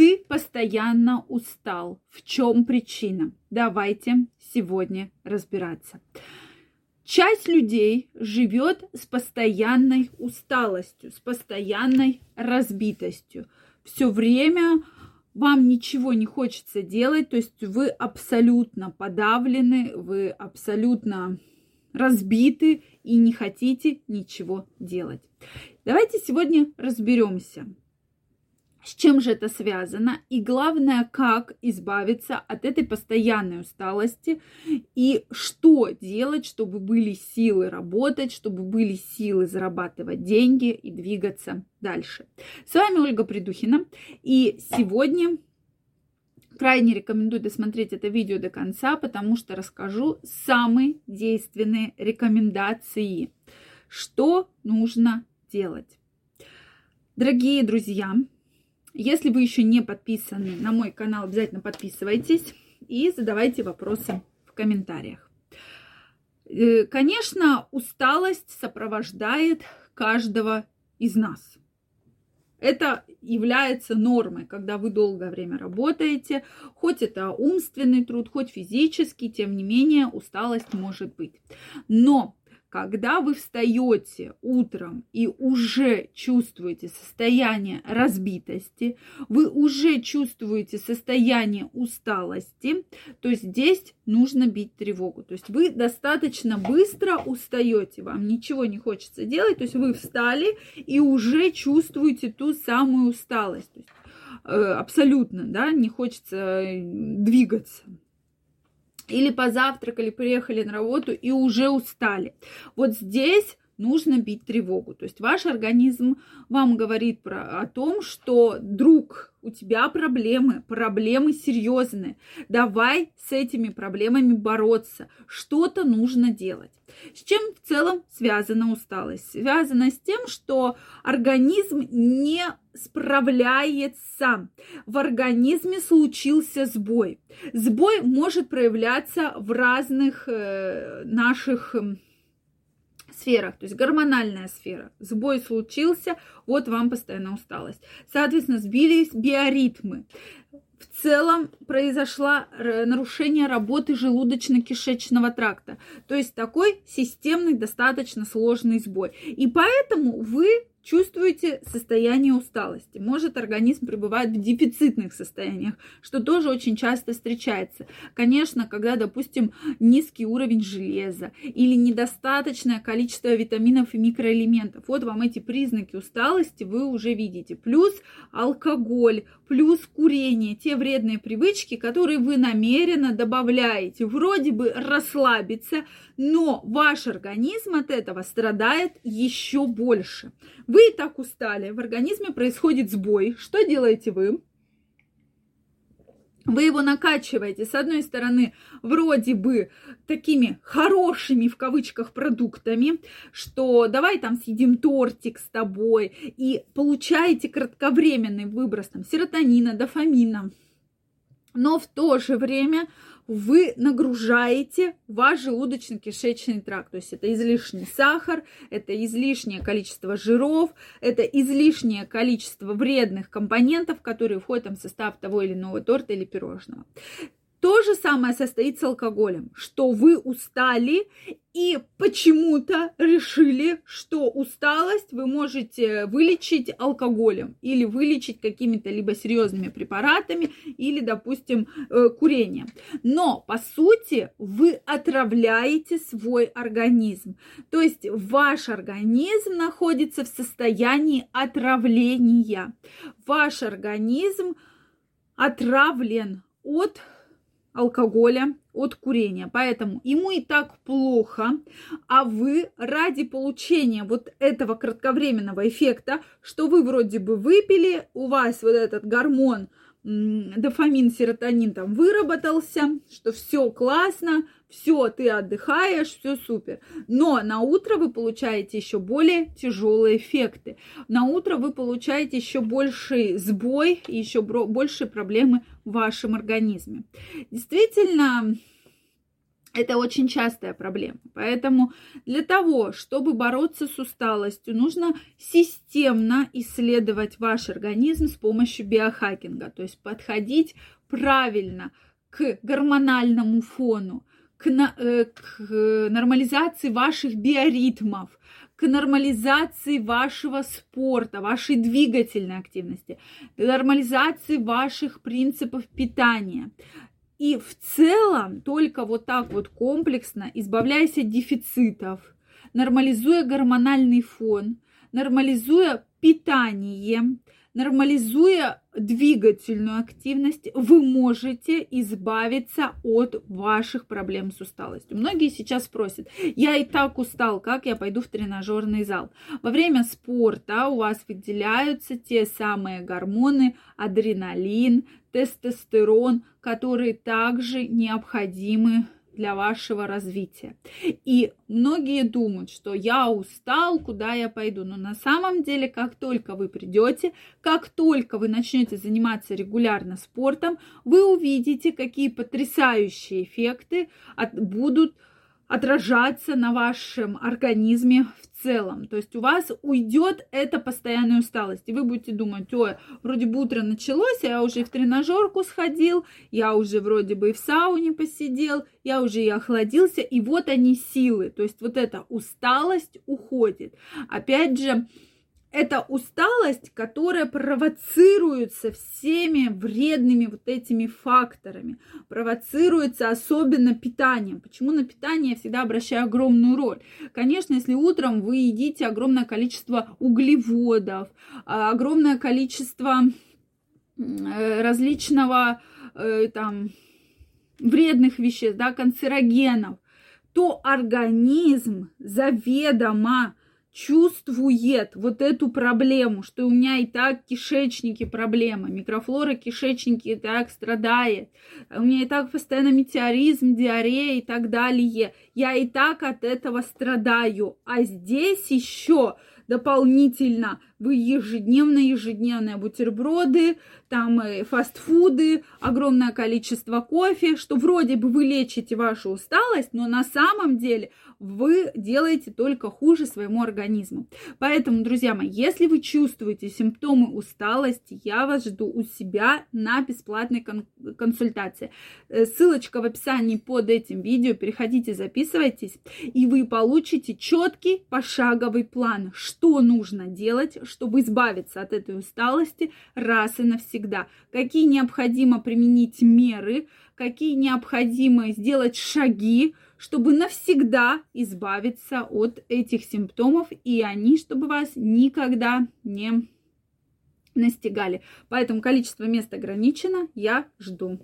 Ты постоянно устал. В чем причина? Давайте сегодня разбираться. Часть людей живет с постоянной усталостью, с постоянной разбитостью. Все время вам ничего не хочется делать, то есть вы абсолютно подавлены, вы абсолютно разбиты и не хотите ничего делать. Давайте сегодня разберемся, с чем же это связано и главное, как избавиться от этой постоянной усталости и что делать, чтобы были силы работать, чтобы были силы зарабатывать деньги и двигаться дальше. С вами Ольга Придухина и сегодня крайне рекомендую досмотреть это видео до конца, потому что расскажу самые действенные рекомендации, что нужно делать. Дорогие друзья, если вы еще не подписаны на мой канал, обязательно подписывайтесь и задавайте вопросы в комментариях. Э, конечно, усталость сопровождает каждого из нас. Это является нормой, когда вы долгое время работаете, хоть это умственный труд, хоть физический, тем не менее усталость может быть. Но когда вы встаете утром и уже чувствуете состояние разбитости, вы уже чувствуете состояние усталости, то здесь нужно бить тревогу. То есть вы достаточно быстро устаете, вам ничего не хочется делать, то есть вы встали и уже чувствуете ту самую усталость. Есть, э, абсолютно, да, не хочется э, двигаться или позавтракали, приехали на работу и уже устали. Вот здесь нужно бить тревогу. То есть ваш организм вам говорит про, о том, что друг, у тебя проблемы, проблемы серьезные. Давай с этими проблемами бороться. Что-то нужно делать. С чем в целом связана усталость? Связана с тем, что организм не справляется. В организме случился сбой. Сбой может проявляться в разных э, наших сферах, то есть гормональная сфера. Сбой случился, вот вам постоянно усталость. Соответственно, сбились биоритмы. В целом произошло нарушение работы желудочно-кишечного тракта. То есть такой системный, достаточно сложный сбой. И поэтому вы чувствуете состояние усталости. Может, организм пребывает в дефицитных состояниях, что тоже очень часто встречается. Конечно, когда, допустим, низкий уровень железа или недостаточное количество витаминов и микроэлементов. Вот вам эти признаки усталости вы уже видите. Плюс алкоголь, плюс курение, те вредные привычки, которые вы намеренно добавляете. Вроде бы расслабиться, но ваш организм от этого страдает еще больше. Вы и так устали, в организме происходит сбой. Что делаете вы? Вы его накачиваете, с одной стороны, вроде бы такими хорошими, в кавычках, продуктами, что давай там съедим тортик с тобой, и получаете кратковременный выброс там, серотонина, дофамина. Но в то же время вы нагружаете ваш желудочно-кишечный тракт. То есть это излишний сахар, это излишнее количество жиров, это излишнее количество вредных компонентов, которые входят в состав того или иного торта или пирожного. То же самое состоит с алкоголем, что вы устали и почему-то решили, что усталость вы можете вылечить алкоголем или вылечить какими-то либо серьезными препаратами или, допустим, э, курением. Но, по сути, вы отравляете свой организм. То есть ваш организм находится в состоянии отравления. Ваш организм отравлен от алкоголя, от курения. Поэтому ему и так плохо, а вы ради получения вот этого кратковременного эффекта, что вы вроде бы выпили, у вас вот этот гормон дофамин, серотонин там выработался, что все классно, все, ты отдыхаешь, все супер. Но на утро вы получаете еще более тяжелые эффекты. На утро вы получаете еще больший сбой и еще больше проблемы в вашем организме. Действительно, Это очень частая проблема. Поэтому для того, чтобы бороться с усталостью, нужно системно исследовать ваш организм с помощью биохакинга. То есть подходить правильно к гормональному фону, к, э, к нормализации ваших биоритмов, к нормализации вашего спорта, вашей двигательной активности, к нормализации ваших принципов питания. И в целом только вот так вот комплексно, избавляясь от дефицитов, нормализуя гормональный фон, нормализуя питание, нормализуя двигательную активность, вы можете избавиться от ваших проблем с усталостью. Многие сейчас спросят, я и так устал, как я пойду в тренажерный зал? Во время спорта у вас выделяются те самые гормоны, адреналин, тестостерон, которые также необходимы для вашего развития. И многие думают, что я устал, куда я пойду. Но на самом деле, как только вы придете, как только вы начнете заниматься регулярно спортом, вы увидите, какие потрясающие эффекты от, будут отражаться на вашем организме в целом. То есть у вас уйдет эта постоянная усталость. И вы будете думать, ой, вроде бы утро началось, я уже в тренажерку сходил, я уже вроде бы и в сауне посидел, я уже и охладился, и вот они силы. То есть вот эта усталость уходит. Опять же, это усталость, которая провоцируется всеми вредными вот этими факторами, провоцируется особенно питанием. Почему на питание я всегда обращаю огромную роль? Конечно, если утром вы едите огромное количество углеводов, а, огромное количество э, различного э, там вредных веществ, да, канцерогенов, то организм заведомо чувствует вот эту проблему, что у меня и так кишечники проблемы, микрофлора кишечники и так страдает, у меня и так постоянно метеоризм, диарея и так далее, я и так от этого страдаю, а здесь еще дополнительно вы ежедневно, ежедневные бутерброды, там э, фастфуды, огромное количество кофе, что вроде бы вы лечите вашу усталость, но на самом деле вы делаете только хуже своему организму. Поэтому, друзья мои, если вы чувствуете симптомы усталости, я вас жду у себя на бесплатной кон- консультации. Э, ссылочка в описании под этим видео. Переходите, записывайтесь, и вы получите четкий пошаговый план, что нужно делать, чтобы избавиться от этой усталости раз и навсегда. Какие необходимо применить меры, какие необходимо сделать шаги, чтобы навсегда избавиться от этих симптомов, и они, чтобы вас никогда не настигали. Поэтому количество мест ограничено, я жду.